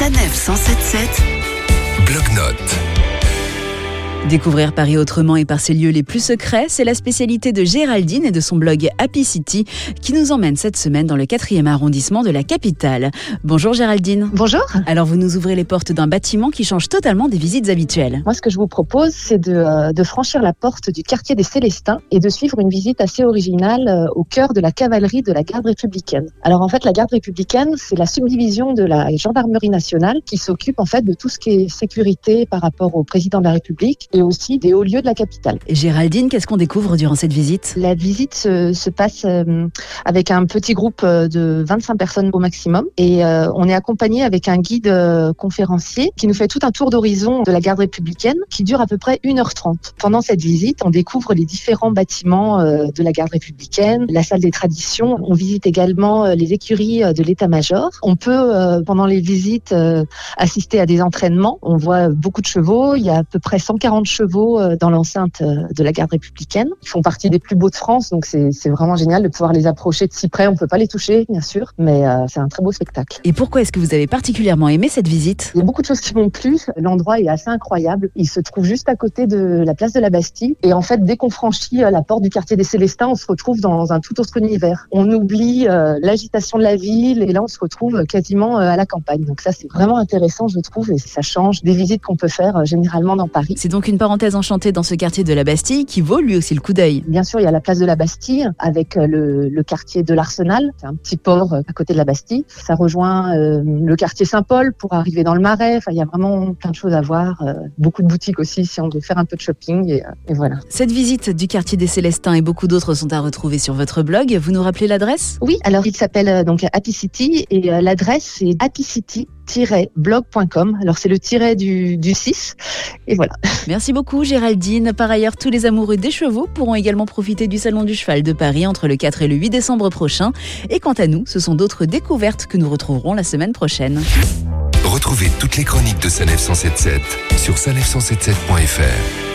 Sanef 177 Bloc-notes. Découvrir Paris autrement et par ses lieux les plus secrets, c'est la spécialité de Géraldine et de son blog Happy City qui nous emmène cette semaine dans le 4e arrondissement de la capitale. Bonjour Géraldine. Bonjour. Alors vous nous ouvrez les portes d'un bâtiment qui change totalement des visites habituelles. Moi, ce que je vous propose, c'est de, euh, de franchir la porte du quartier des Célestins et de suivre une visite assez originale euh, au cœur de la cavalerie de la garde républicaine. Alors en fait, la garde républicaine, c'est la subdivision de la gendarmerie nationale qui s'occupe en fait de tout ce qui est sécurité par rapport au président de la République et aussi des hauts lieux de la capitale. Et Géraldine, qu'est-ce qu'on découvre durant cette visite? La visite se, se passe euh, avec un petit groupe euh, de 25 personnes au maximum et euh, on est accompagné avec un guide euh, conférencier qui nous fait tout un tour d'horizon de la garde républicaine qui dure à peu près 1h30. Pendant cette visite, on découvre les différents bâtiments euh, de la garde républicaine, la salle des traditions, on visite également euh, les écuries de l'état-major. On peut euh, pendant les visites euh, assister à des entraînements, on voit beaucoup de chevaux, il y a à peu près 140 chevaux euh, dans l'enceinte euh, de la garde républicaine. Ils font partie des plus beaux de France, donc c'est vraiment génial de pouvoir les approcher de si près. On peut pas les toucher, bien sûr, mais euh, c'est un très beau spectacle. Et pourquoi est-ce que vous avez particulièrement aimé cette visite? Il y a beaucoup de choses qui m'ont plu. L'endroit est assez incroyable. Il se trouve juste à côté de la place de la Bastille. Et en fait, dès qu'on franchit la porte du quartier des Célestins, on se retrouve dans un tout autre univers. On oublie l'agitation de la ville et là, on se retrouve quasiment à la campagne. Donc ça, c'est vraiment intéressant, je trouve, et ça change des visites qu'on peut faire généralement dans Paris. C'est donc une parenthèse enchantée dans ce quartier de la Bastille qui vaut lui aussi le coup d'œil. Bien sûr, il y a la place de la Bastille avec euh, le, le quartier de l'Arsenal, c'est un petit port euh, à côté de la Bastille. Ça rejoint euh, le quartier Saint-Paul pour arriver dans le Marais. Enfin, il y a vraiment plein de choses à voir. euh, beaucoup de boutiques aussi si on veut faire un peu de shopping. Et, et voilà. Cette visite du quartier des Célestins et beaucoup d'autres sont à retrouver sur votre blog. Vous nous rappelez l'adresse? Oui, alors il s'appelle donc Happy City et l'adresse c'est happycity-blog.com. Alors c'est le tiret du, du 6 et voilà. Merci beaucoup Géraldine. Par ailleurs, tous les amoureux des chevaux pourront également profiter du Salon du Cheval de Paris entre le 4 et le 8 décembre prochain. Et quant à nous, ce sont d'autres découvertes que nous retrouverons la semaine prochaine. Retrouvez toutes les chroniques de Sanef 177 sur sanef177.fr.